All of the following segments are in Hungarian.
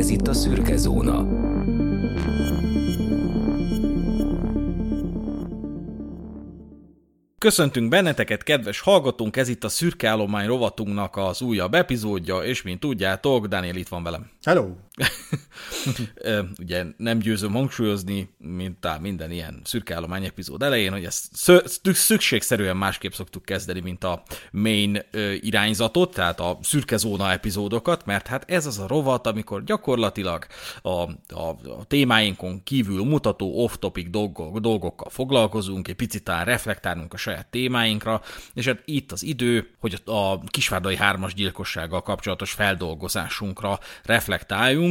Ez itt a Szürke Zóna. Köszöntünk benneteket, kedves hallgatónk, ez itt a Szürke Állomány rovatunknak az újabb epizódja, és mint tudjátok, Daniel itt van velem. Hello! Ugye nem győzöm hangsúlyozni, mint á, minden ilyen szürke állomány epizód elején, hogy ezt szükségszerűen másképp szoktuk kezdeni, mint a main irányzatot, tehát a szürke zóna epizódokat, mert hát ez az a rovat, amikor gyakorlatilag a, a, a témáinkon kívül mutató off-topic dolgok, dolgokkal foglalkozunk, egy picit talán reflektálunk a saját témáinkra, és hát itt az idő, hogy a kisvárdai hármas gyilkossággal kapcsolatos feldolgozásunkra reflektáljunk.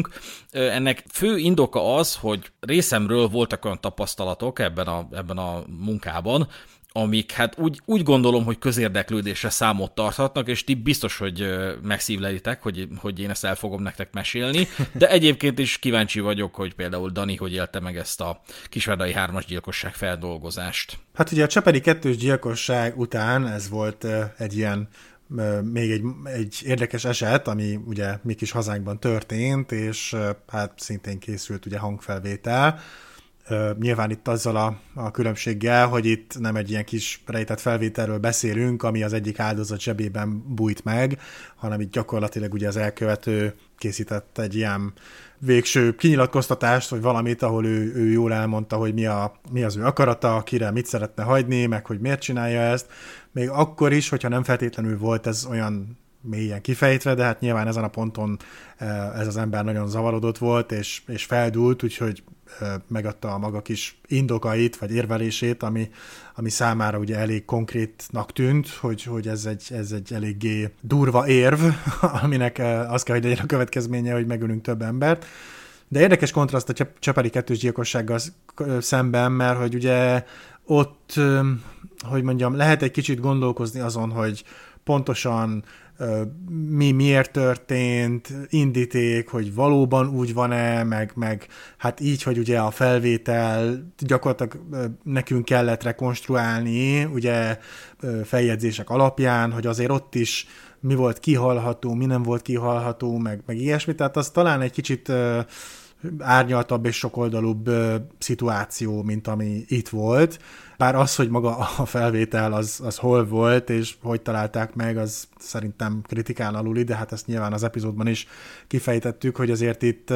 Ennek fő indoka az, hogy részemről voltak olyan tapasztalatok ebben a, ebben a munkában, amik hát úgy, úgy gondolom, hogy közérdeklődésre számot tarthatnak, és ti biztos, hogy megszívlelitek, hogy, hogy én ezt el fogom nektek mesélni, de egyébként is kíváncsi vagyok, hogy például Dani hogy élte meg ezt a kisvárdai hármas gyilkosság feldolgozást. Hát ugye a Cseperi kettős gyilkosság után ez volt egy ilyen még egy, egy érdekes eset, ami ugye mi kis hazánkban történt, és hát szintén készült ugye hangfelvétel. Nyilván itt azzal a, a különbséggel, hogy itt nem egy ilyen kis rejtett felvételről beszélünk, ami az egyik áldozat zsebében bújt meg, hanem itt gyakorlatilag ugye az elkövető készített egy ilyen végső kinyilatkoztatást, vagy valamit, ahol ő, ő jól elmondta, hogy mi, a, mi az ő akarata, kire mit szeretne hagyni, meg hogy miért csinálja ezt. Még akkor is, hogyha nem feltétlenül volt ez olyan mélyen kifejtve, de hát nyilván ezen a ponton ez az ember nagyon zavarodott volt, és, és feldúlt, úgyhogy megadta a maga kis indokait, vagy érvelését, ami, ami számára ugye elég konkrétnak tűnt, hogy, hogy ez, egy, ez egy eléggé durva érv, aminek az kell, hogy legyen a következménye, hogy megölünk több embert. De érdekes kontraszt a Cseperi kettős gyilkossággal szemben, mert hogy ugye ott, hogy mondjam, lehet egy kicsit gondolkozni azon, hogy pontosan mi miért történt, indíték, hogy valóban úgy van-e, meg, meg hát így, hogy ugye a felvétel gyakorlatilag nekünk kellett rekonstruálni, ugye feljegyzések alapján, hogy azért ott is mi volt kihalható, mi nem volt kihalható, meg, meg ilyesmi, tehát az talán egy kicsit árnyaltabb és sokoldalúbb szituáció, mint ami itt volt. Bár az, hogy maga a felvétel az, az hol volt, és hogy találták meg, az szerintem kritikán aluli, de hát ezt nyilván az epizódban is kifejtettük, hogy azért itt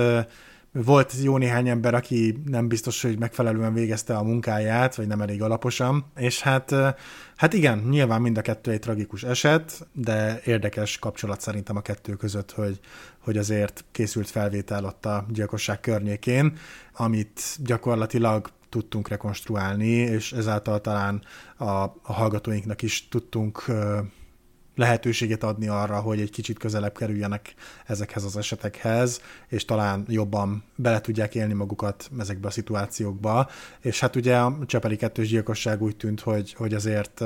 volt jó néhány ember, aki nem biztos, hogy megfelelően végezte a munkáját, vagy nem elég alaposan, és hát, hát igen, nyilván mind a kettő egy tragikus eset, de érdekes kapcsolat szerintem a kettő között, hogy, hogy azért készült felvétel ott a gyilkosság környékén, amit gyakorlatilag tudtunk rekonstruálni, és ezáltal talán a, a hallgatóinknak is tudtunk lehetőséget adni arra, hogy egy kicsit közelebb kerüljenek ezekhez az esetekhez, és talán jobban bele tudják élni magukat ezekbe a szituációkba. És hát ugye a Csepeli kettős gyilkosság úgy tűnt, hogy, hogy azért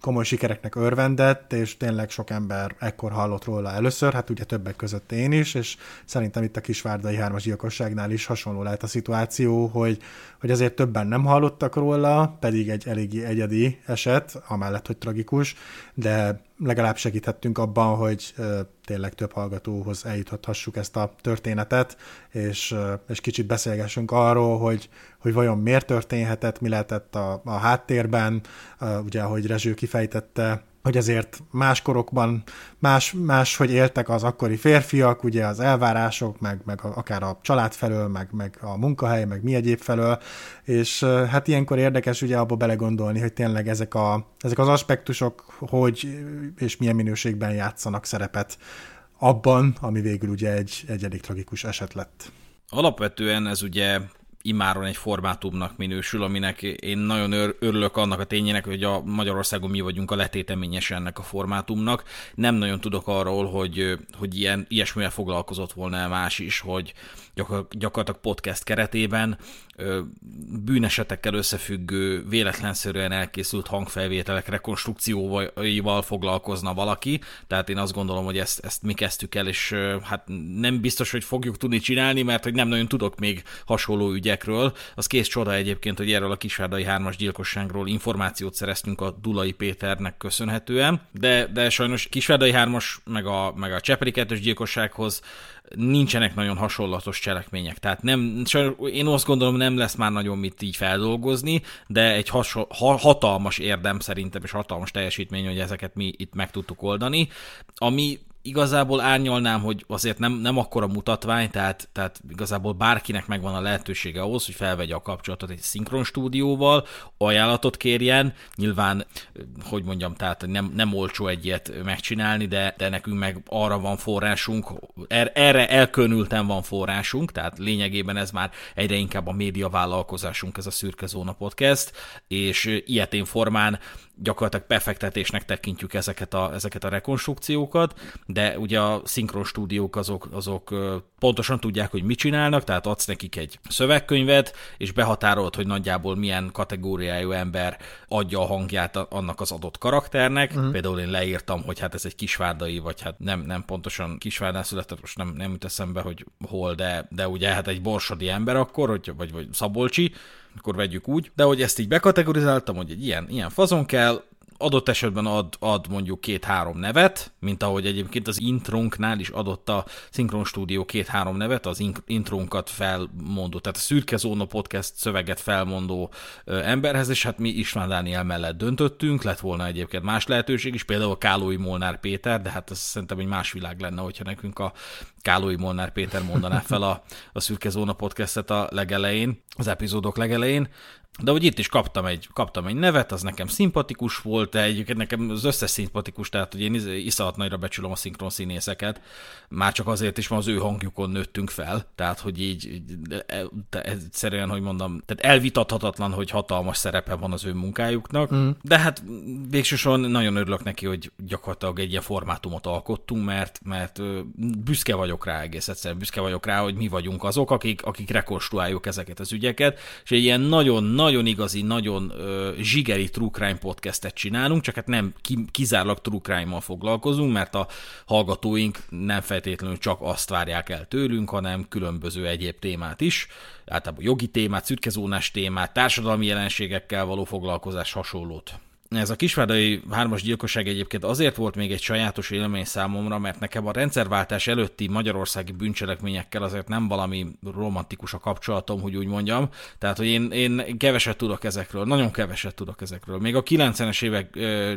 komoly sikereknek örvendett, és tényleg sok ember ekkor hallott róla először, hát ugye többek között én is, és szerintem itt a Kisvárdai hármas gyilkosságnál is hasonló lehet a szituáció, hogy, hogy azért többen nem hallottak róla, pedig egy eléggé egyedi eset, amellett, hogy tragikus, de legalább segíthettünk abban, hogy tényleg több hallgatóhoz eljuthassuk ezt a történetet, és, és kicsit beszélgessünk arról, hogy, hogy vajon miért történhetett, mi lehetett a, a háttérben, ugye ahogy Rezső kifejtette, hogy azért más korokban más, más, hogy éltek az akkori férfiak, ugye az elvárások, meg, meg akár a család felől, meg, meg a munkahely, meg mi egyéb felől, és hát ilyenkor érdekes ugye abba belegondolni, hogy tényleg ezek, a, ezek az aspektusok hogy és milyen minőségben játszanak szerepet abban, ami végül ugye egy, egy elég tragikus eset lett. Alapvetően ez ugye imáron egy formátumnak minősül, aminek én nagyon örülök annak a tényének, hogy a Magyarországon mi vagyunk a letéteményes ennek a formátumnak. Nem nagyon tudok arról, hogy, hogy ilyen, ilyesmivel foglalkozott volna más is, hogy gyakorlatilag podcast keretében bűnesetekkel összefüggő, véletlenszerűen elkészült hangfelvételek rekonstrukcióival foglalkozna valaki, tehát én azt gondolom, hogy ezt, ezt mi kezdtük el, és hát nem biztos, hogy fogjuk tudni csinálni, mert hogy nem nagyon tudok még hasonló ügyekről. Az kész csoda egyébként, hogy erről a Kisvárdai hármas gyilkosságról információt szereztünk a Dulai Péternek köszönhetően, de, de sajnos Kisvárdai hármas, meg a, meg a Cseperi kettős gyilkossághoz nincsenek nagyon hasonlatos cselekmények. Tehát nem, én azt gondolom, nem lesz már nagyon mit így feldolgozni, de egy hasonl, hatalmas érdem szerintem, és hatalmas teljesítmény, hogy ezeket mi itt meg tudtuk oldani. Ami igazából árnyalnám, hogy azért nem, nem akkora mutatvány, tehát, tehát igazából bárkinek megvan a lehetősége ahhoz, hogy felvegye a kapcsolatot egy szinkron stúdióval, ajánlatot kérjen, nyilván, hogy mondjam, tehát nem, nem olcsó egy ilyet megcsinálni, de, de nekünk meg arra van forrásunk, er, erre elkönülten van forrásunk, tehát lényegében ez már egyre inkább a média vállalkozásunk, ez a Szürke Zóna Podcast, és ilyetén formán gyakorlatilag befektetésnek tekintjük ezeket a, ezeket a rekonstrukciókat, de ugye a szinkron stúdiók azok, azok pontosan tudják, hogy mit csinálnak, tehát adsz nekik egy szövegkönyvet, és behatárolod, hogy nagyjából milyen kategóriájú ember adja a hangját annak az adott karakternek. Uh-huh. Például én leírtam, hogy hát ez egy kisvárdai, vagy hát nem, nem pontosan kisvárdán született, most nem, nem jut eszembe, hogy hol, de, de ugye hát egy borsodi ember akkor, hogy, vagy, vagy Szabolcsi, akkor vegyük úgy, de hogy ezt így bekategorizáltam, hogy egy ilyen, ilyen fazon kell, adott esetben ad, ad mondjuk két-három nevet, mint ahogy egyébként az intrónknál is adott a Synchron Studio két-három nevet, az intrónkat felmondó, tehát a Szürke Zóna podcast szöveget felmondó emberhez, és hát mi István Dániel mellett döntöttünk, lett volna egyébként más lehetőség is, például Kálói Molnár Péter, de hát ez szerintem egy más világ lenne, hogyha nekünk a Kálói Molnár Péter mondaná fel a, a Szürke Zóna podcastet a legelején, az epizódok legelején, de hogy itt is kaptam egy, kaptam egy nevet, az nekem szimpatikus volt, egyébként nekem az összes szimpatikus, tehát hogy én iszonyat nagyra becsülöm a szinkron színészeket, már csak azért is, mert az ő hangjukon nőttünk fel, tehát hogy így, e, egyszerűen, hogy mondom, tehát elvitathatatlan, hogy hatalmas szerepe van az ő munkájuknak, mm. de hát végsősorban nagyon örülök neki, hogy gyakorlatilag egy ilyen formátumot alkottunk, mert, mert büszke vagyok rá egész egyszerűen, büszke vagyok rá, hogy mi vagyunk azok, akik, akik rekonstruáljuk ezeket az ügyeket, és egy ilyen nagyon nagyon igazi, nagyon ö, zsigeri true crime podcastet csinálunk, csak hát nem ki, kizárólag true crime-mal foglalkozunk, mert a hallgatóink nem feltétlenül csak azt várják el tőlünk, hanem különböző egyéb témát is, általában jogi témát, szürkezónás témát, társadalmi jelenségekkel való foglalkozás hasonlót. Ez a kisvárdai hármas gyilkosság egyébként azért volt még egy sajátos élmény számomra, mert nekem a rendszerváltás előtti magyarországi bűncselekményekkel azért nem valami romantikus a kapcsolatom, hogy úgy mondjam. Tehát, hogy én, én keveset tudok ezekről, nagyon keveset tudok ezekről. Még a 90-es évek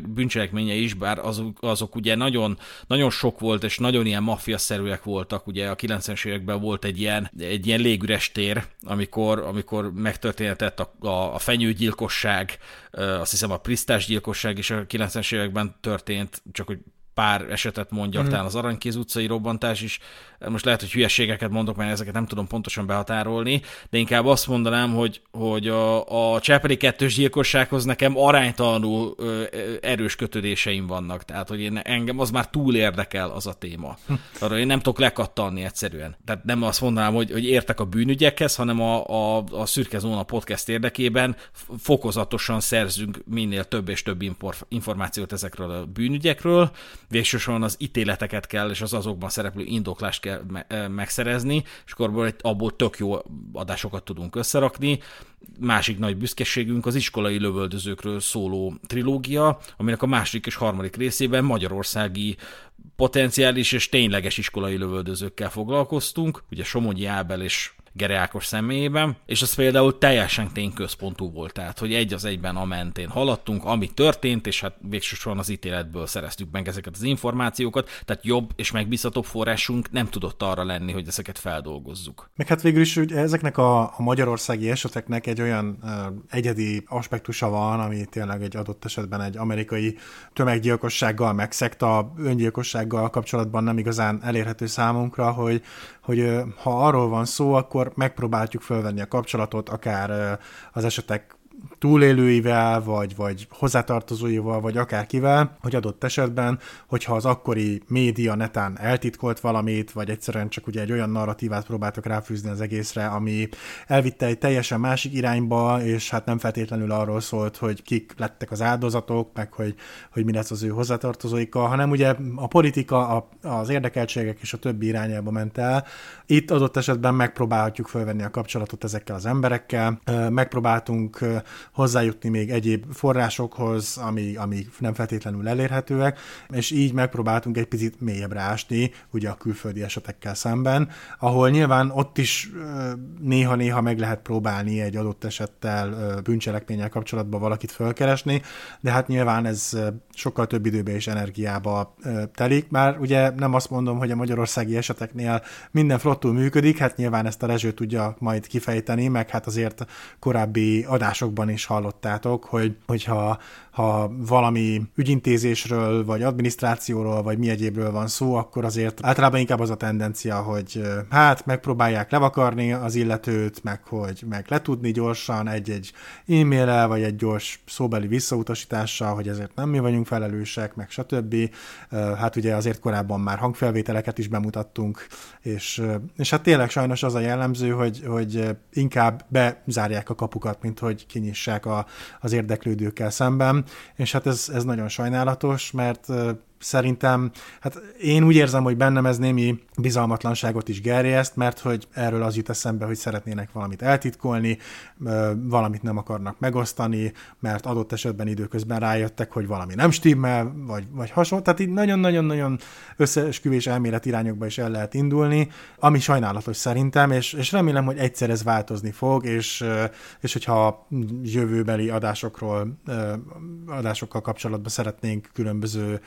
bűncselekménye is, bár azok, azok ugye nagyon, nagyon sok volt, és nagyon ilyen maffiaszerűek voltak. Ugye a 90-es években volt egy ilyen, egy ilyen légüres tér, amikor, amikor megtörténhetett a, a, a fenyőgyilkosság, azt hiszem a Prisztás gyilkosság is a 90-es években történt, csak hogy pár esetet mondjak, mm. talán az Aranykéz utcai robbantás is. Most lehet, hogy hülyeségeket mondok, mert ezeket nem tudom pontosan behatárolni, de inkább azt mondanám, hogy, hogy a, a Csepeli kettős gyilkossághoz nekem aránytalanul ö, erős kötődéseim vannak. Tehát, hogy én, engem az már túl érdekel az a téma. Hm. Arra én nem tudok lekattanni egyszerűen. Tehát nem azt mondanám, hogy, hogy értek a bűnügyekhez, hanem a, a, a Szürke Zóna podcast érdekében fokozatosan szerzünk minél több és több információt ezekről a bűnügyekről, végsősorban az ítéleteket kell, és az azokban szereplő indoklást kell me- megszerezni, és akkor abból tök jó adásokat tudunk összerakni. Másik nagy büszkeségünk az iskolai lövöldözőkről szóló trilógia, aminek a második és harmadik részében magyarországi potenciális és tényleges iskolai lövöldözőkkel foglalkoztunk, ugye Somogyi Ábel és Gere Ákos személyében, és az például teljesen tényközpontú volt, tehát hogy egy az egyben a mentén haladtunk, ami történt, és hát végsősorban az ítéletből szereztük meg ezeket az információkat, tehát jobb és megbízhatóbb forrásunk nem tudott arra lenni, hogy ezeket feldolgozzuk. Meg hát végül is hogy ezeknek a, a magyarországi eseteknek egy olyan uh, egyedi aspektusa van, ami tényleg egy adott esetben egy amerikai tömeggyilkossággal, meg szekta öngyilkossággal kapcsolatban nem igazán elérhető számunkra, hogy, hogy ha arról van szó, akkor megpróbáljuk fölvenni a kapcsolatot, akár az esetek túlélőivel, vagy, vagy hozzátartozóival, vagy akárkivel, hogy adott esetben, hogyha az akkori média netán eltitkolt valamit, vagy egyszerűen csak ugye egy olyan narratívát próbáltak ráfűzni az egészre, ami elvitte egy teljesen másik irányba, és hát nem feltétlenül arról szólt, hogy kik lettek az áldozatok, meg hogy, hogy mi lesz az ő hozzátartozóikkal, hanem ugye a politika, a, az érdekeltségek és a többi irányába ment el. Itt adott esetben megpróbálhatjuk fölvenni a kapcsolatot ezekkel az emberekkel, megpróbáltunk hozzájutni még egyéb forrásokhoz, ami, ami nem feltétlenül elérhetőek, és így megpróbáltunk egy picit mélyebbre ásni, ugye a külföldi esetekkel szemben, ahol nyilván ott is néha-néha meg lehet próbálni egy adott esettel bűncselekménnyel kapcsolatban valakit fölkeresni, de hát nyilván ez sokkal több időbe és energiába telik, már ugye nem azt mondom, hogy a magyarországi eseteknél minden flottul működik, hát nyilván ezt a Rezső tudja majd kifejteni, meg hát azért korábbi adásokban is hallottátok, hogy hogyha ha valami ügyintézésről, vagy adminisztrációról, vagy mi egyébről van szó, akkor azért általában inkább az a tendencia, hogy hát megpróbálják levakarni az illetőt, meg hogy meg letudni gyorsan egy-egy e-mail vagy egy gyors szóbeli visszautasítással, hogy ezért nem mi vagyunk felelősek, meg stb. Hát ugye azért korábban már hangfelvételeket is bemutattunk, és, és hát tényleg sajnos az a jellemző, hogy, hogy inkább bezárják a kapukat, mint hogy kinyissák a, az érdeklődőkkel szemben, és hát ez, ez nagyon sajnálatos, mert szerintem, hát én úgy érzem, hogy bennem ez némi bizalmatlanságot is gerjeszt, mert hogy erről az jut eszembe, hogy szeretnének valamit eltitkolni, valamit nem akarnak megosztani, mert adott esetben időközben rájöttek, hogy valami nem stimmel, vagy, vagy hasonló. Tehát így nagyon-nagyon-nagyon összeesküvés elmélet irányokba is el lehet indulni, ami sajnálatos szerintem, és, és remélem, hogy egyszer ez változni fog, és, és hogyha jövőbeli adásokról, adásokkal kapcsolatban szeretnénk különböző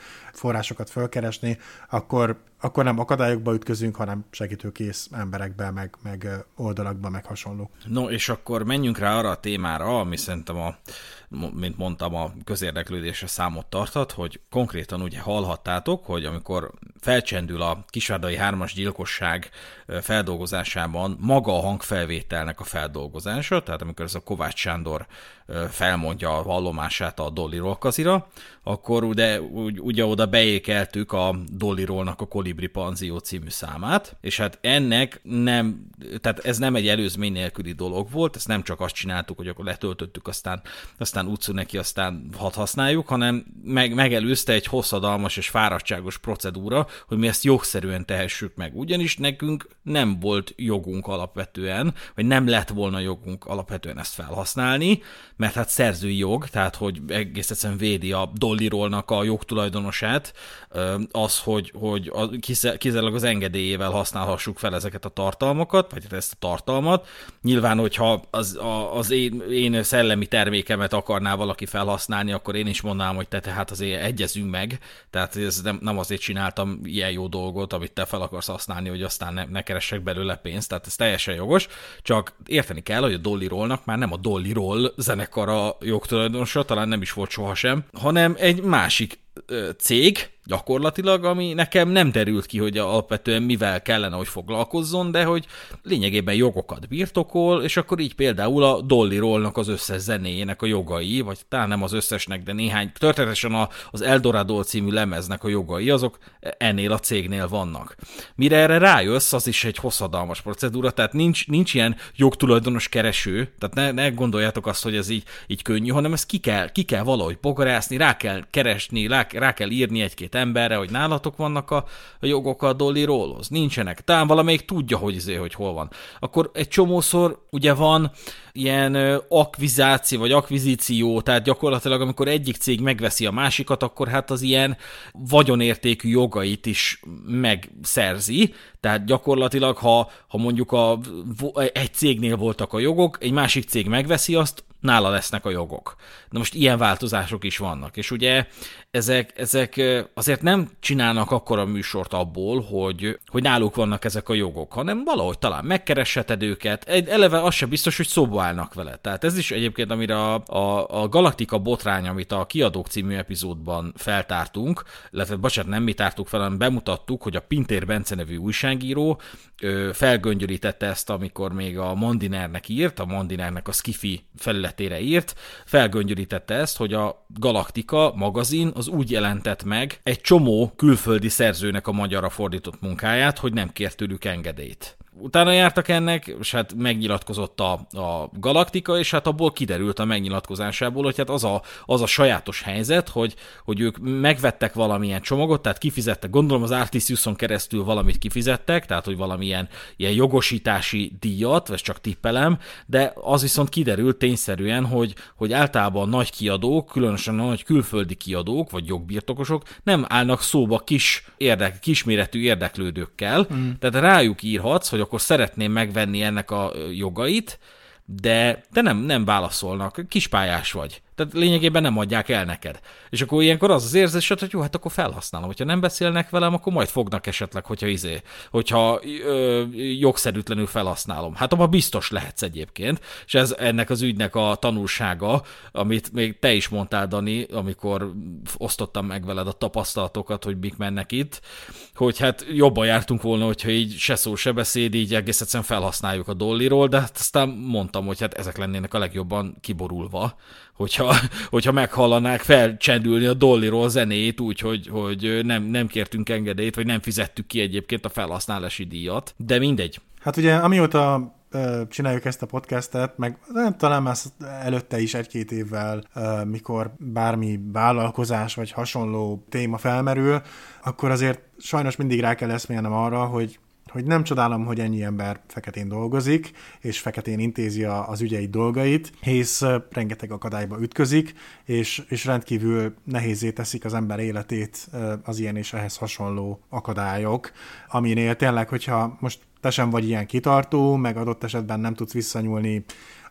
forrásokat fölkeresni, akkor, akkor nem akadályokba ütközünk, hanem segítőkész emberekbe, meg, meg oldalakba, meg hasonló. No, és akkor menjünk rá arra a témára, ami szerintem a mint mondtam, a közérdeklődésre számot tartat, hogy konkrétan ugye hallhattátok, hogy amikor felcsendül a Kisárdai hármas gyilkosság feldolgozásában maga a hangfelvételnek a feldolgozása, tehát amikor ez a Kovács Sándor felmondja a vallomását a Dolly Rolkazira, akkor ugye, ugye oda beékeltük a Dolly a Kolibri Panzió című számát, és hát ennek nem, tehát ez nem egy előzmény nélküli dolog volt, ezt nem csak azt csináltuk, hogy akkor letöltöttük, aztán, aztán utcu neki, aztán hat használjuk, hanem meg, megelőzte egy hosszadalmas és fáradtságos procedúra, hogy mi ezt jogszerűen tehessük meg. Ugyanis nekünk nem volt jogunk alapvetően, vagy nem lett volna jogunk alapvetően ezt felhasználni, mert hát szerzői jog, tehát hogy egész egyszerűen védi a dollirolnak a jogtulajdonosát, az, hogy, hogy a, kizárólag az engedélyével használhassuk fel ezeket a tartalmakat, vagy ezt a tartalmat. Nyilván, hogyha az, a, az én, én szellemi termékemet akarná valaki felhasználni, akkor én is mondanám, hogy te tehát azért egyezünk meg, tehát ez nem, nem azért csináltam ilyen jó dolgot, amit te fel akarsz használni, hogy aztán ne, ne keressek belőle pénzt, tehát ez teljesen jogos, csak érteni kell, hogy a Dolly Rollnak már nem a Dolly Roll zenekar a jogtulajdonosa, talán nem is volt sohasem, hanem egy másik cég, gyakorlatilag, ami nekem nem derült ki, hogy alapvetően mivel kellene, hogy foglalkozzon, de hogy lényegében jogokat birtokol, és akkor így például a Dolly Rollnak az összes zenéjének a jogai, vagy talán nem az összesnek, de néhány, történetesen az Eldorado című lemeznek a jogai, azok ennél a cégnél vannak. Mire erre rájössz, az is egy hosszadalmas procedúra, tehát nincs, nincs ilyen jogtulajdonos kereső, tehát ne, ne gondoljátok azt, hogy ez így, így könnyű, hanem ezt ki kell, ki kell valahogy bogarászni, rá kell keresni, rá, rá kell írni egy-két emberre, hogy nálatok vannak a, a jogok a Dolly Rollhoz. Nincsenek. Talán valamelyik tudja, hogy, izé, hogy hol van. Akkor egy csomószor ugye van ilyen akvizáció, vagy akvizíció, tehát gyakorlatilag amikor egyik cég megveszi a másikat, akkor hát az ilyen vagyonértékű jogait is megszerzi, tehát gyakorlatilag, ha, ha mondjuk a, egy cégnél voltak a jogok, egy másik cég megveszi azt, nála lesznek a jogok. Na most ilyen változások is vannak, és ugye ezek, ezek azért nem csinálnak akkora műsort abból, hogy, hogy náluk vannak ezek a jogok, hanem valahogy talán megkeresheted őket, egy, eleve az sem biztos, hogy szóba állnak vele. Tehát ez is egyébként, amire a, a, a Galaktika botrány, amit a Kiadók című epizódban feltártunk, illetve bocsánat, nem mi tártuk fel, hanem bemutattuk, hogy a Pintér Bence nevű újságíró ö, felgöngyörítette ezt, amikor még a Mondinernek írt, a Mondinernek a Skifi felületére írt, felgöngyörítette ezt, hogy a Galaktika magazin az úgy jelentett meg egy csomó külföldi szerzőnek a magyarra fordított munkáját, hogy nem kért tőlük engedélyt. Utána jártak ennek, és hát megnyilatkozott a, a Galaktika, és hát abból kiderült a megnyilatkozásából, hogy hát az a, az a sajátos helyzet, hogy, hogy ők megvettek valamilyen csomagot, tehát kifizettek, gondolom az Artisiuson keresztül valamit kifizettek, tehát hogy valamilyen ilyen jogosítási díjat, vagy csak tippelem, de az viszont kiderült tényszerűen, hogy, hogy általában nagy kiadók, különösen a nagy külföldi kiadók, vagy jogbirtokosok nem állnak szóba kis, érdek, kisméretű érdeklődőkkel, mm. tehát rájuk írhatsz, hogy akkor szeretném megvenni ennek a jogait, de, de nem, nem válaszolnak, kispályás vagy. Tehát lényegében nem adják el neked. És akkor ilyenkor az az érzés, hogy jó, hát akkor felhasználom. Hogyha nem beszélnek velem, akkor majd fognak esetleg, hogyha izé, hogyha ö, jogszerűtlenül felhasználom. Hát abban biztos lehetsz egyébként, és ez ennek az ügynek a tanulsága, amit még te is mondtál, Dani, amikor osztottam meg veled a tapasztalatokat, hogy mik mennek itt, hogy hát jobban jártunk volna, hogyha így se szó, se beszéd, így egész egyszerűen felhasználjuk a dolliról, de hát aztán mondtam, hogy hát ezek lennének a legjobban kiborulva, hogyha, hogyha meghallanák felcsendülni a dolliról zenét úgy, hogy, nem, nem kértünk engedélyt, vagy nem fizettük ki egyébként a felhasználási díjat, de mindegy. Hát ugye amióta csináljuk ezt a podcastet, meg talán már előtte is egy-két évvel, mikor bármi vállalkozás vagy hasonló téma felmerül, akkor azért sajnos mindig rá kell eszmélnem arra, hogy hogy nem csodálom, hogy ennyi ember feketén dolgozik, és feketén intézi az ügyeit dolgait, hisz rengeteg akadályba ütközik, és, és rendkívül nehézé teszik az ember életét az ilyen és ehhez hasonló akadályok, aminél tényleg, hogyha most te sem vagy ilyen kitartó, meg adott esetben nem tudsz visszanyúlni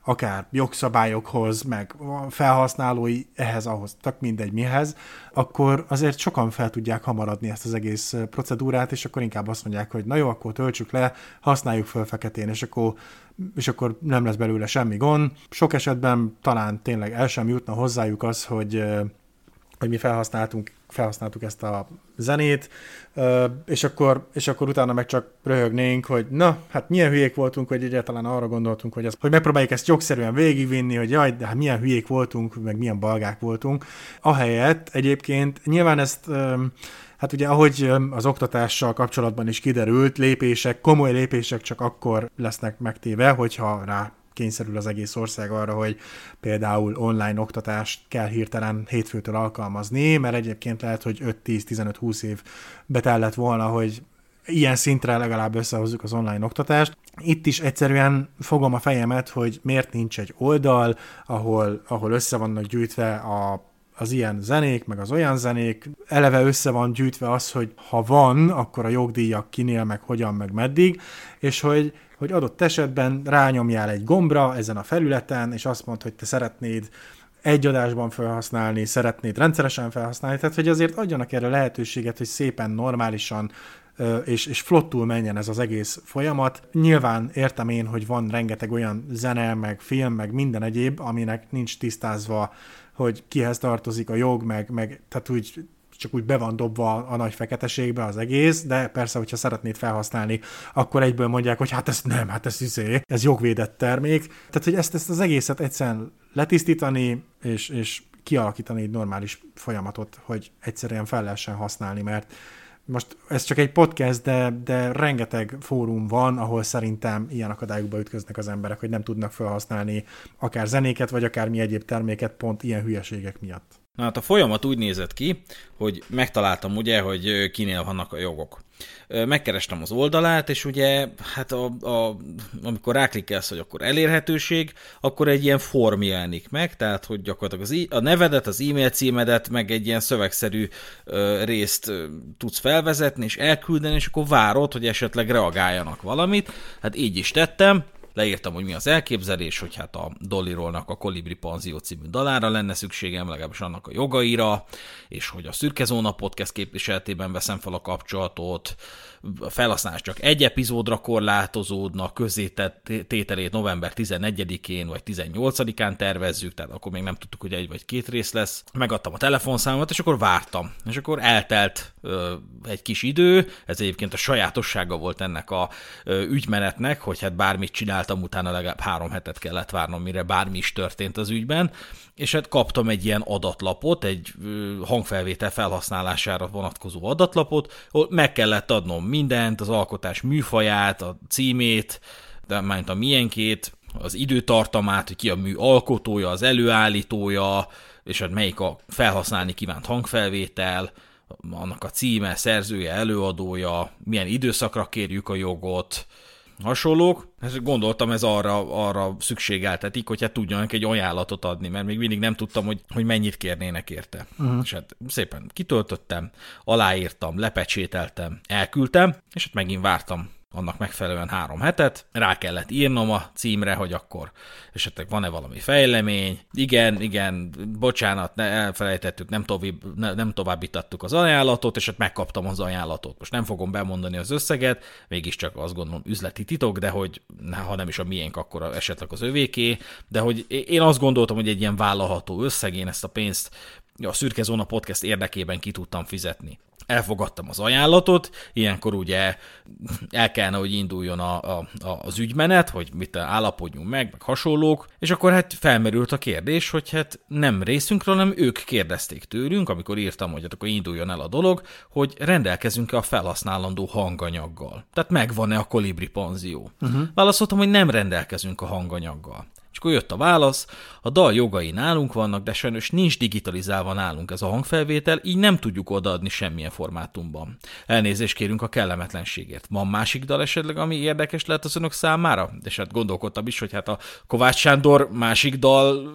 akár jogszabályokhoz, meg felhasználói ehhez, ahhoz, tak mindegy mihez, akkor azért sokan fel tudják hamaradni ezt az egész procedúrát, és akkor inkább azt mondják, hogy na jó, akkor töltsük le, használjuk föl feketén, és akkor és akkor nem lesz belőle semmi gond. Sok esetben talán tényleg el sem jutna hozzájuk az, hogy hogy mi felhasználtunk, felhasználtuk ezt a zenét, és akkor, és akkor utána meg csak röhögnénk, hogy na, hát milyen hülyék voltunk, hogy egyáltalán arra gondoltunk, hogy, az, hogy megpróbáljuk ezt jogszerűen végigvinni, hogy jaj, de hát milyen hülyék voltunk, meg milyen balgák voltunk. Ahelyett egyébként nyilván ezt Hát ugye, ahogy az oktatással kapcsolatban is kiderült, lépések, komoly lépések csak akkor lesznek megtéve, hogyha rá kényszerül az egész ország arra, hogy például online oktatást kell hirtelen hétfőtől alkalmazni, mert egyébként lehet, hogy 5-10-15-20 év betellett volna, hogy ilyen szintre legalább összehozzuk az online oktatást. Itt is egyszerűen fogom a fejemet, hogy miért nincs egy oldal, ahol, ahol össze vannak gyűjtve a az ilyen zenék, meg az olyan zenék. Eleve össze van gyűjtve az, hogy ha van, akkor a jogdíjak kinél, meg hogyan, meg meddig, és hogy hogy adott esetben rányomjál egy gombra ezen a felületen, és azt mondod, hogy te szeretnéd egy adásban felhasználni, szeretnéd rendszeresen felhasználni, tehát hogy azért adjanak erre lehetőséget, hogy szépen, normálisan és, és flottul menjen ez az egész folyamat. Nyilván értem én, hogy van rengeteg olyan zene, meg film, meg minden egyéb, aminek nincs tisztázva, hogy kihez tartozik a jog, meg, meg tehát úgy csak úgy be van dobva a nagy feketeségbe az egész, de persze, hogyha szeretnéd felhasználni, akkor egyből mondják, hogy hát ez nem, hát ez izé, ez jogvédett termék. Tehát, hogy ezt, ezt az egészet egyszerűen letisztítani, és, és kialakítani egy normális folyamatot, hogy egyszerűen fel lehessen használni, mert most ez csak egy podcast, de, de rengeteg fórum van, ahol szerintem ilyen akadályokba ütköznek az emberek, hogy nem tudnak felhasználni akár zenéket, vagy akár mi egyéb terméket pont ilyen hülyeségek miatt. Na hát a folyamat úgy nézett ki, hogy megtaláltam ugye, hogy kinél vannak a jogok. Megkerestem az oldalát, és ugye, hát a, a, amikor ráklikkelsz, hogy akkor elérhetőség, akkor egy ilyen form jelenik meg, tehát hogy gyakorlatilag az, a nevedet, az e-mail címedet, meg egy ilyen szövegszerű ö, részt ö, tudsz felvezetni, és elküldeni, és akkor várod, hogy esetleg reagáljanak valamit. Hát így is tettem, leírtam, hogy mi az elképzelés, hogy hát a Dollirolnak a Kolibri Panzió című dalára lenne szükségem, legalábbis annak a jogaira, és hogy a Szürke Zóna podcast képviseletében veszem fel a kapcsolatot, a felhasználás csak egy epizódra korlátozódna, tételét november 14-én vagy 18-án tervezzük, tehát akkor még nem tudtuk, hogy egy vagy két rész lesz. Megadtam a telefonszámomat, és akkor vártam. És akkor eltelt ö, egy kis idő, ez egyébként a sajátossága volt ennek a ö, ügymenetnek, hogy hát bármit csinál megpróbáltam, utána legalább három hetet kellett várnom, mire bármi is történt az ügyben, és hát kaptam egy ilyen adatlapot, egy hangfelvétel felhasználására vonatkozó adatlapot, ahol meg kellett adnom mindent, az alkotás műfaját, a címét, de már a milyenkét, az időtartamát, hogy ki a mű alkotója, az előállítója, és hogy melyik a felhasználni kívánt hangfelvétel, annak a címe, szerzője, előadója, milyen időszakra kérjük a jogot, hasonlók. Ezt gondoltam, ez arra, arra szükségeltetik, hogyha tudjanak egy ajánlatot adni, mert még mindig nem tudtam, hogy, hogy mennyit kérnének érte. Uh-huh. És hát szépen kitöltöttem, aláírtam, lepecsételtem, elküldtem, és hát megint vártam annak megfelelően három hetet, rá kellett írnom a címre, hogy akkor esetleg van-e valami fejlemény, igen, igen, bocsánat, ne, elfelejtettük, nem, tovább, ne, nem továbbítattuk az ajánlatot, és hát megkaptam az ajánlatot. Most nem fogom bemondani az összeget, mégiscsak azt gondolom üzleti titok, de hogy ha nem is a miénk, akkor esetleg az övéké, de hogy én azt gondoltam, hogy egy ilyen vállalható összeg, én ezt a pénzt a Szürke Zóna podcast érdekében ki tudtam fizetni elfogadtam az ajánlatot, ilyenkor ugye el kellene, hogy induljon a, a, a, az ügymenet, hogy mit állapodjunk meg, meg hasonlók, és akkor hát felmerült a kérdés, hogy hát nem részünkről, hanem ők kérdezték tőlünk, amikor írtam, hogy hát akkor induljon el a dolog, hogy rendelkezünk-e a felhasználandó hanganyaggal. Tehát megvan-e a kolibri panzió. Uh-huh. Válaszoltam, hogy nem rendelkezünk a hanganyaggal. Akkor jött a válasz, a dal jogai nálunk vannak, de sajnos nincs digitalizálva nálunk ez a hangfelvétel, így nem tudjuk odaadni semmilyen formátumban. Elnézést kérünk a kellemetlenségért. Van másik dal esetleg, ami érdekes lehet az önök számára? De hát gondolkodtam is, hogy hát a Kovács Sándor másik dal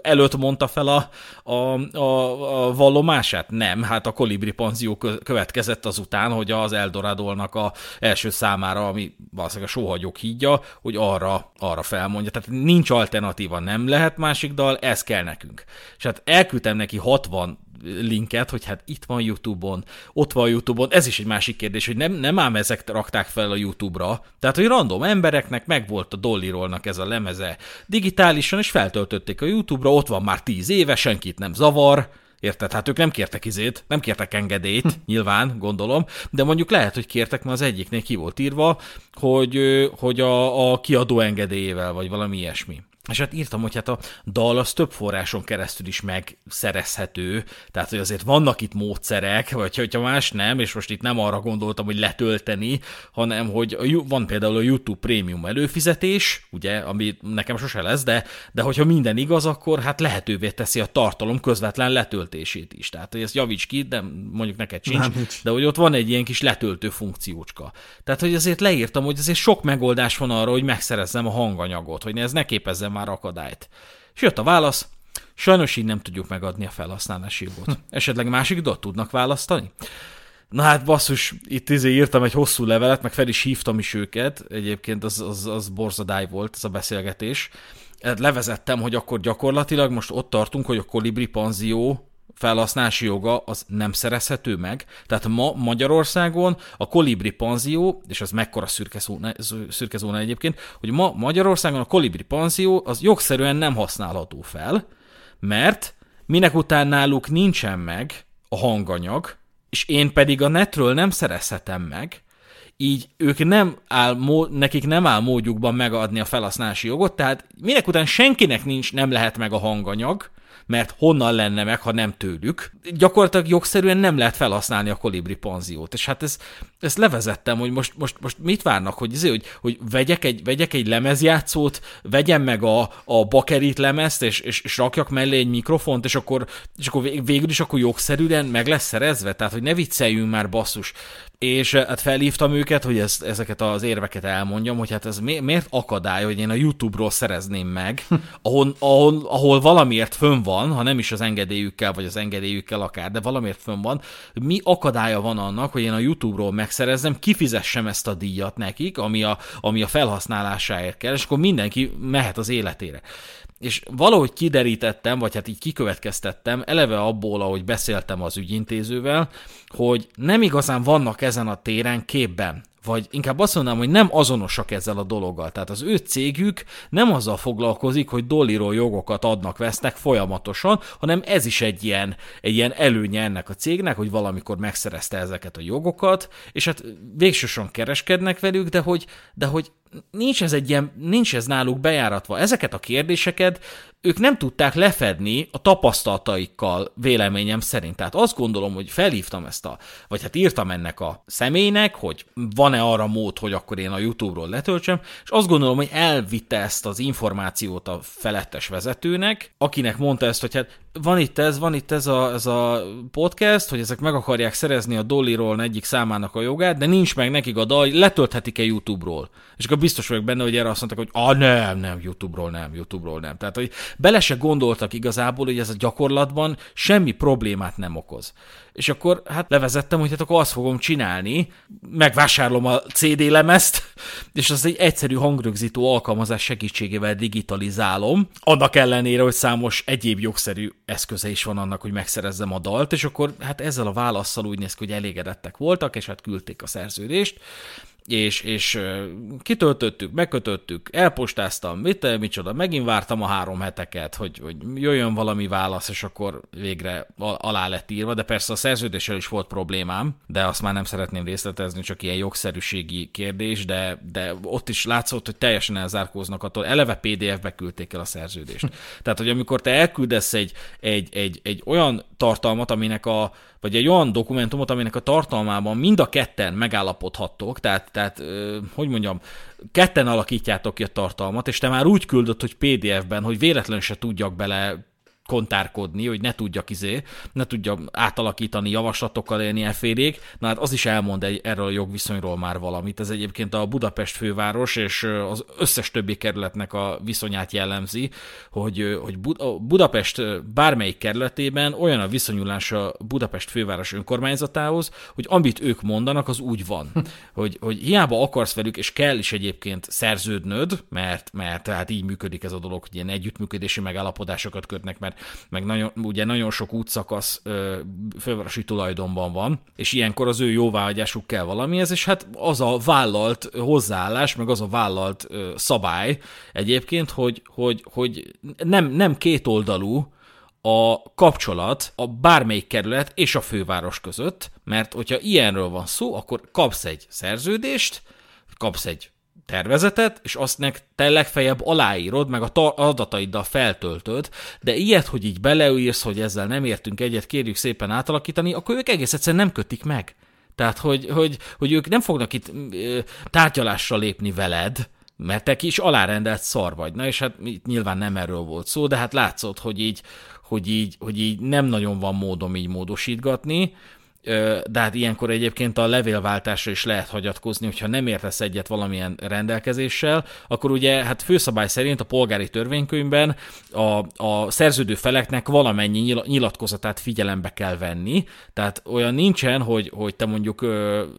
előtt mondta fel a, a, a, a vallomását? Nem, hát a Kolibri Panzió következett azután, hogy az Eldorádolnak a első számára, ami valószínűleg a sóhagyók hídja, hogy arra, arra felmondja. Tehát nincs alternatíva, nem lehet másik dal, ez kell nekünk. És hát elküldtem neki 60 linket, hogy hát itt van YouTube-on, ott van YouTube-on, ez is egy másik kérdés, hogy nem, nem ám ezek rakták fel a YouTube-ra, tehát hogy random embereknek megvolt a Dollirolnak ez a lemeze digitálisan, és feltöltötték a YouTube-ra, ott van már tíz éve, senkit nem zavar, Érted? Hát ők nem kértek izét, nem kértek engedélyt, hm. nyilván, gondolom, de mondjuk lehet, hogy kértek, mert az egyiknél ki volt írva, hogy, hogy a, a kiadó engedélyével, vagy valami ilyesmi. És hát írtam, hogy hát a dal az több forráson keresztül is megszerezhető, tehát hogy azért vannak itt módszerek, vagy hogyha más nem, és most itt nem arra gondoltam, hogy letölteni, hanem hogy van például a YouTube Premium előfizetés, ugye, ami nekem sose lesz, de, de hogyha minden igaz, akkor hát lehetővé teszi a tartalom közvetlen letöltését is. Tehát, hogy ezt javíts ki, de mondjuk neked sincs, nem, de hogy ott van egy ilyen kis letöltő funkciócska. Tehát, hogy azért leírtam, hogy azért sok megoldás van arra, hogy megszerezzem a hanganyagot, hogy ez ne képezzem már akadályt. És jött a válasz, sajnos így nem tudjuk megadni a felhasználási jogot. Esetleg másik dot tudnak választani? Na hát basszus, itt izé írtam egy hosszú levelet, meg fel is hívtam is őket, egyébként az, az, az borzadály volt ez a beszélgetés. Hát levezettem, hogy akkor gyakorlatilag most ott tartunk, hogy a Kolibri Panzió felhasználási joga az nem szerezhető meg. Tehát ma Magyarországon a Kolibri panzió, és az mekkora szürke zóna, szürke zóna egyébként, hogy ma Magyarországon a Kolibri panzió az jogszerűen nem használható fel, mert minek után náluk nincsen meg a hanganyag, és én pedig a netről nem szerezhetem meg, így ők nem áll, nekik nem áll módjukban megadni a felhasználási jogot, tehát minek után senkinek nincs, nem lehet meg a hanganyag, mert honnan lenne meg, ha nem tőlük. Gyakorlatilag jogszerűen nem lehet felhasználni a kolibri panziót. És hát ez, ezt levezettem, hogy most, most, most mit várnak, hogy, azért, hogy, hogy vegyek, egy, vegyek egy lemezjátszót, vegyem meg a, a bakerit lemezt, és, és, és rakjak mellé egy mikrofont, és akkor, és akkor végül is akkor jogszerűen meg lesz szerezve. Tehát, hogy ne vicceljünk már basszus és hát felhívtam őket, hogy ezt, ezeket az érveket elmondjam, hogy hát ez mi, miért akadály, hogy én a YouTube-ról szerezném meg, ahol, ahol, ahol valamiért fönn van, ha nem is az engedélyükkel, vagy az engedélyükkel akár, de valamiért fönn van, mi akadálya van annak, hogy én a YouTube-ról megszerezzem, kifizessem ezt a díjat nekik, ami a, ami a felhasználásáért kell, és akkor mindenki mehet az életére és valahogy kiderítettem, vagy hát így kikövetkeztettem, eleve abból, ahogy beszéltem az ügyintézővel, hogy nem igazán vannak ezen a téren képben vagy inkább azt mondanám, hogy nem azonosak ezzel a dologgal. Tehát az ő cégük nem azzal foglalkozik, hogy dolliról jogokat adnak, vesznek folyamatosan, hanem ez is egy ilyen, egy ilyen előnye ennek a cégnek, hogy valamikor megszerezte ezeket a jogokat, és hát végsősorban kereskednek velük, de hogy, de hogy nincs ez egy ilyen, nincs ez náluk bejáratva. Ezeket a kérdéseket ők nem tudták lefedni a tapasztalataikkal, véleményem szerint. Tehát azt gondolom, hogy felhívtam ezt a, vagy hát írtam ennek a személynek, hogy van-e arra mód, hogy akkor én a YouTube-ról letöltsem, és azt gondolom, hogy elvitte ezt az információt a felettes vezetőnek, akinek mondta ezt, hogy hát van itt ez, van itt ez a, ez a podcast, hogy ezek meg akarják szerezni a Dolly-ról egyik számának a jogát, de nincs meg nekik a dal, letölthetik-e YouTube-ról. És akkor biztos vagyok benne, hogy erre azt mondták, hogy ah, nem, nem, YouTube-ról nem, YouTube-ról nem. Tehát, hogy bele se gondoltak igazából, hogy ez a gyakorlatban semmi problémát nem okoz. És akkor hát levezettem, hogy hát akkor azt fogom csinálni, megvásárolom a CD lemezt, és az egy egyszerű hangrögzítő alkalmazás segítségével digitalizálom, annak ellenére, hogy számos egyéb jogszerű eszköze is van annak, hogy megszerezzem a dalt, és akkor hát ezzel a válaszsal úgy néz ki, hogy elégedettek voltak, és hát küldték a szerződést, és, és kitöltöttük, megkötöttük, elpostáztam, mit, micsoda, megint vártam a három heteket, hogy, hogy jöjjön valami válasz, és akkor végre alá lett írva, de persze a szerződéssel is volt problémám, de azt már nem szeretném részletezni, csak ilyen jogszerűségi kérdés, de, de ott is látszott, hogy teljesen elzárkóznak attól, eleve PDF-be küldték el a szerződést. Tehát, hogy amikor te elküldesz egy, egy, egy, egy olyan tartalmat, aminek a, vagy egy olyan dokumentumot, aminek a tartalmában mind a ketten megállapodhattok, tehát, tehát hogy mondjam, ketten alakítjátok ki a tartalmat, és te már úgy küldött, hogy PDF-ben, hogy véletlenül se tudjak bele kontárkodni, hogy ne tudjak izé, ne tudja átalakítani javaslatokkal élni elférék. Na hát az is elmond egy, erről a jogviszonyról már valamit. Ez egyébként a Budapest főváros és az összes többi kerületnek a viszonyát jellemzi, hogy, hogy Budapest bármelyik kerületében olyan a viszonyulás a Budapest főváros önkormányzatához, hogy amit ők mondanak, az úgy van. hogy, hogy hiába akarsz velük, és kell is egyébként szerződnöd, mert, mert tehát így működik ez a dolog, hogy ilyen együttműködési megállapodásokat kötnek, mert meg nagyon, ugye nagyon sok útszakasz ö, fővárosi tulajdonban van, és ilyenkor az ő jóváhagyásuk kell valamihez, és hát az a vállalt hozzáállás, meg az a vállalt ö, szabály egyébként, hogy, hogy, hogy nem, nem kétoldalú, a kapcsolat a bármelyik kerület és a főváros között, mert hogyha ilyenről van szó, akkor kapsz egy szerződést, kapsz egy tervezetet, és azt nek te legfeljebb aláírod, meg a adataiddal feltöltöd, de ilyet, hogy így beleírsz, hogy ezzel nem értünk egyet, kérjük szépen átalakítani, akkor ők egész egyszerűen nem kötik meg. Tehát, hogy, hogy, hogy ők nem fognak itt tárgyalásra lépni veled, mert te is alárendelt szar vagy. Na és hát nyilván nem erről volt szó, de hát látszott, hogy így, hogy így, hogy így nem nagyon van módom így módosítgatni, de hát ilyenkor egyébként a levélváltásra is lehet hagyatkozni, hogyha nem értesz egyet valamilyen rendelkezéssel, akkor ugye hát főszabály szerint a polgári törvénykönyvben a, a szerződő feleknek valamennyi nyilatkozatát figyelembe kell venni, tehát olyan nincsen, hogy, hogy te mondjuk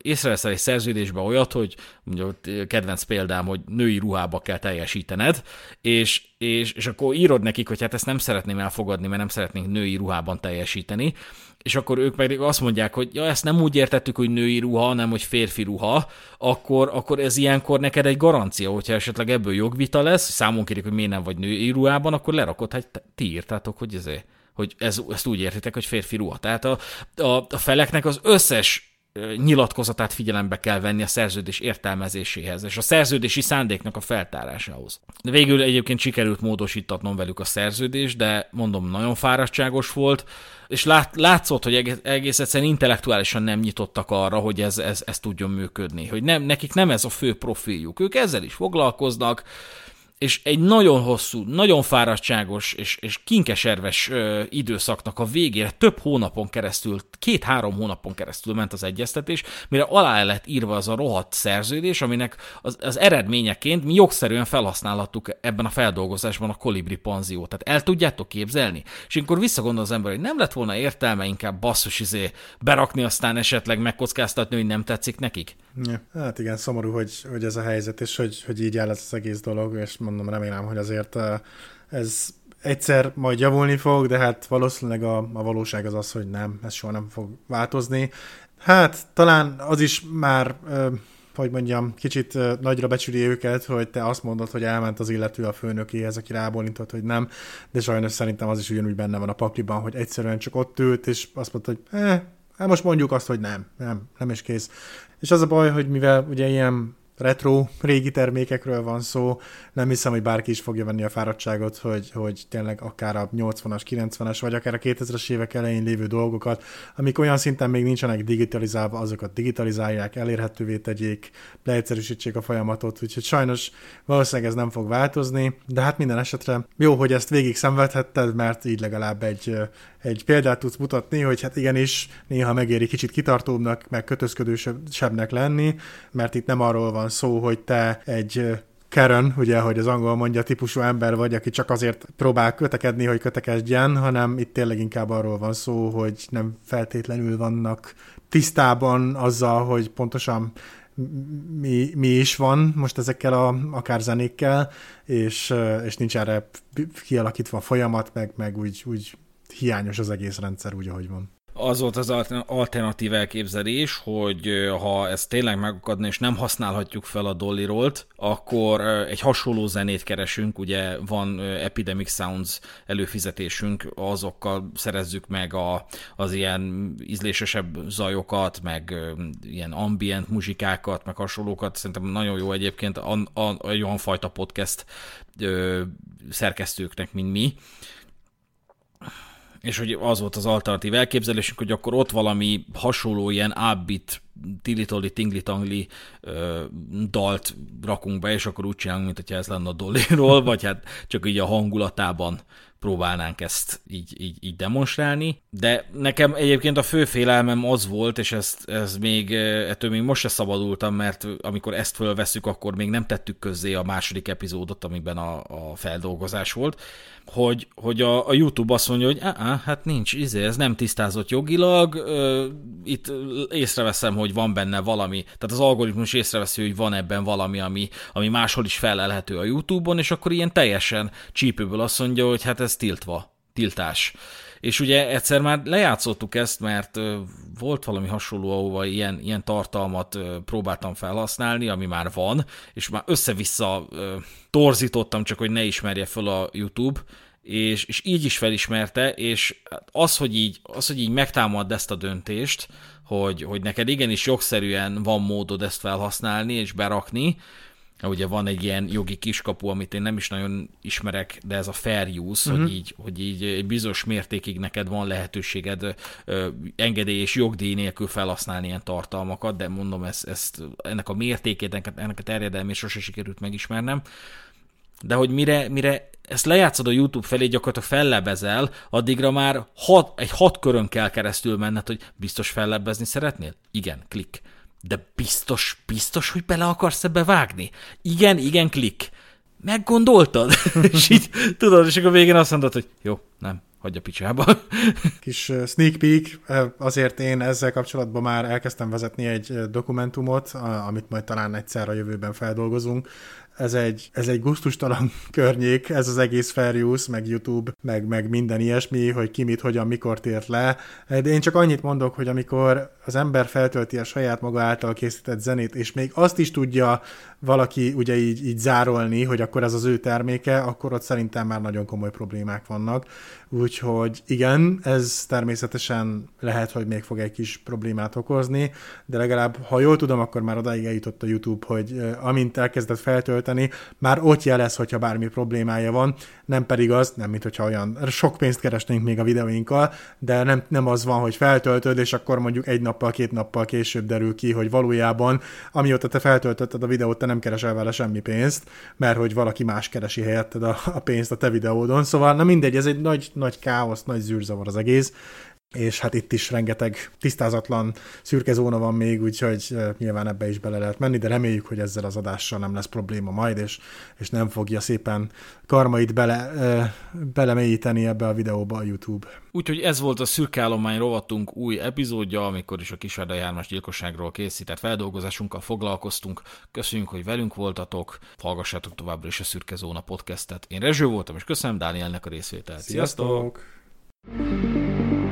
észreveszel egy szerződésbe olyat, hogy mondjuk kedvenc példám, hogy női ruhába kell teljesítened, és, és, és akkor írod nekik, hogy hát ezt nem szeretném elfogadni, mert nem szeretnénk női ruhában teljesíteni, és akkor ők pedig azt mondják, hogy ja, ezt nem úgy értettük, hogy női ruha, hanem hogy férfi ruha, akkor, akkor ez ilyenkor neked egy garancia, hogyha esetleg ebből jogvita lesz, számon kérik, hogy miért nem vagy női ruhában, akkor lerakod, hát ti írtátok, hogy ezért hogy ez, ezt úgy értitek, hogy férfi ruha. Tehát a, a, a feleknek az összes nyilatkozatát figyelembe kell venni a szerződés értelmezéséhez, és a szerződési szándéknak a feltárásához. De végül egyébként sikerült módosítatnom velük a szerződést, de mondom, nagyon fáradtságos volt, és lát, látszott, hogy egész, egész egyszerűen intellektuálisan nem nyitottak arra, hogy ez, ez, ez tudjon működni, hogy nem, nekik nem ez a fő profiljuk. Ők ezzel is foglalkoznak, és egy nagyon hosszú, nagyon fáradtságos és, és kinkeserves ö, időszaknak a végére több hónapon keresztül, két-három hónapon keresztül ment az egyeztetés, mire alá lett írva az a rohadt szerződés, aminek az, az eredményeként mi jogszerűen felhasználhattuk ebben a feldolgozásban a kolibri panziót. Tehát el tudjátok képzelni? És akkor visszagondol az ember, hogy nem lett volna értelme inkább basszus izé berakni, aztán esetleg megkockáztatni, hogy nem tetszik nekik? Ja, hát igen, szomorú, hogy, hogy ez a helyzet, és hogy, hogy így áll ez az egész dolog, és mondom, remélem, hogy azért eh, ez egyszer majd javulni fog, de hát valószínűleg a, a valóság az az, hogy nem, ez soha nem fog változni. Hát talán az is már, eh, hogy mondjam, kicsit eh, nagyra becsüli őket, hogy te azt mondod, hogy elment az illető a főnökéhez, aki rábólintott, hogy nem, de sajnos szerintem az is ugyanúgy benne van a pakliban, hogy egyszerűen csak ott ült, és azt mondta, hogy eh, hát most mondjuk azt, hogy nem, nem, nem is kész. És az a baj, hogy mivel ugye ilyen retro, régi termékekről van szó. Nem hiszem, hogy bárki is fogja venni a fáradtságot, hogy, hogy tényleg akár a 80-as, 90-es, vagy akár a 2000-es évek elején lévő dolgokat, amik olyan szinten még nincsenek digitalizálva, azokat digitalizálják, elérhetővé tegyék, leegyszerűsítsék a folyamatot, úgyhogy sajnos valószínűleg ez nem fog változni, de hát minden esetre jó, hogy ezt végig szenvedhetted, mert így legalább egy, egy példát tudsz mutatni, hogy hát igenis néha megéri kicsit kitartóbbnak, meg kötözködősebbnek lenni, mert itt nem arról van szó, hogy te egy Karen, ugye, hogy az angol mondja, típusú ember vagy, aki csak azért próbál kötekedni, hogy kötekedjen, hanem itt tényleg inkább arról van szó, hogy nem feltétlenül vannak tisztában azzal, hogy pontosan mi, mi is van most ezekkel a akár zenékkel, és, és nincs erre kialakítva a folyamat, meg, meg úgy, úgy hiányos az egész rendszer úgy, ahogy van az volt az alternatív elképzelés, hogy ha ez tényleg megakadna, és nem használhatjuk fel a Dolly Roll-t, akkor egy hasonló zenét keresünk, ugye van Epidemic Sounds előfizetésünk, azokkal szerezzük meg a, az ilyen ízlésesebb zajokat, meg ilyen ambient muzsikákat, meg hasonlókat. Szerintem nagyon jó egyébként a, a, olyan fajta podcast szerkesztőknek, mint mi és hogy az volt az alternatív elképzelésünk, hogy akkor ott valami hasonló ilyen ábbit, tilitoli, tingli-tangli dalt rakunk be, és akkor úgy csinálunk, mint hogyha ez lenne a Dollyról, vagy hát csak így a hangulatában próbálnánk ezt így, így, így demonstrálni. De nekem egyébként a fő félelmem az volt, és ezt, ez még, ettől még most se szabadultam, mert amikor ezt fölveszük, akkor még nem tettük közzé a második epizódot, amiben a, a feldolgozás volt, hogy, hogy a, a YouTube azt mondja, hogy á, hát nincs, izé, ez nem tisztázott jogilag, ö, itt észreveszem, hogy van benne valami, tehát az algoritmus észreveszi, hogy van ebben valami, ami, ami máshol is felelhető a YouTube-on, és akkor ilyen teljesen csípőből azt mondja, hogy hát ez tiltva, tiltás. És ugye egyszer már lejátszottuk ezt, mert volt valami hasonló, ahova ilyen, ilyen tartalmat próbáltam felhasználni, ami már van, és már össze-vissza torzítottam, csak hogy ne ismerje föl a YouTube, és, és így is felismerte, és az, hogy így, az, hogy így megtámad ezt a döntést, hogy, hogy neked igenis jogszerűen van módod ezt felhasználni és berakni, ugye van egy ilyen jogi kiskapu, amit én nem is nagyon ismerek, de ez a fair use, uh-huh. hogy, így, hogy így bizonyos mértékig neked van lehetőséged ö, engedély és jogdíj nélkül felhasználni ilyen tartalmakat, de mondom, ezt, ezt, ennek a mértékét, ennek, ennek a terjedelmét sose sikerült megismernem. De hogy mire, mire ezt lejátszod a YouTube felé, gyakorlatilag fellebezel, addigra már hat, egy hat körön kell keresztül menned, hogy biztos fellebbezni szeretnél? Igen, klik de biztos, biztos, hogy bele akarsz ebbe vágni? Igen, igen, klik. Meggondoltad? és így, tudod, és akkor végén azt mondod, hogy jó, nem, hagyja picsába. Kis sneak peek, azért én ezzel kapcsolatban már elkezdtem vezetni egy dokumentumot, amit majd talán egyszer a jövőben feldolgozunk, ez egy, ez egy guztustalan környék, ez az egész fair meg YouTube, meg, meg minden ilyesmi, hogy ki mit, hogyan, mikor tért le. De én csak annyit mondok, hogy amikor az ember feltölti a saját maga által készített zenét, és még azt is tudja valaki ugye így, így zárolni, hogy akkor ez az ő terméke, akkor ott szerintem már nagyon komoly problémák vannak. Úgyhogy igen, ez természetesen lehet, hogy még fog egy kis problémát okozni, de legalább, ha jól tudom, akkor már odáig eljutott a YouTube, hogy amint elkezdett feltölteni, már ott jelez, hogyha bármi problémája van, nem pedig az, nem mint hogyha olyan sok pénzt keresnénk még a videóinkkal, de nem, nem az van, hogy feltöltöd, és akkor mondjuk egy nappal, két nappal később derül ki, hogy valójában, amióta te feltöltötted a videót, te nem keresel vele semmi pénzt, mert hogy valaki más keresi helyetted a, a pénzt a te videódon. Szóval, na mindegy, ez egy nagy, nagy káosz, nagy zűrzavar az egész, és hát itt is rengeteg tisztázatlan szürke zóna van még, úgyhogy nyilván ebbe is bele lehet menni, de reméljük, hogy ezzel az adással nem lesz probléma majd, és, és nem fogja szépen karmait bele, belemélyíteni ebbe a videóba a YouTube. Úgyhogy ez volt a szürke állomány rovatunk új epizódja, amikor is a Kisvárda jármas gyilkosságról készített feldolgozásunkkal foglalkoztunk. Köszönjük, hogy velünk voltatok, hallgassátok továbbra is a Szürke Zóna podcastet. Én Rezső voltam, és köszönöm Dánielnek a részvételt. Sziasztok! Sziasztok!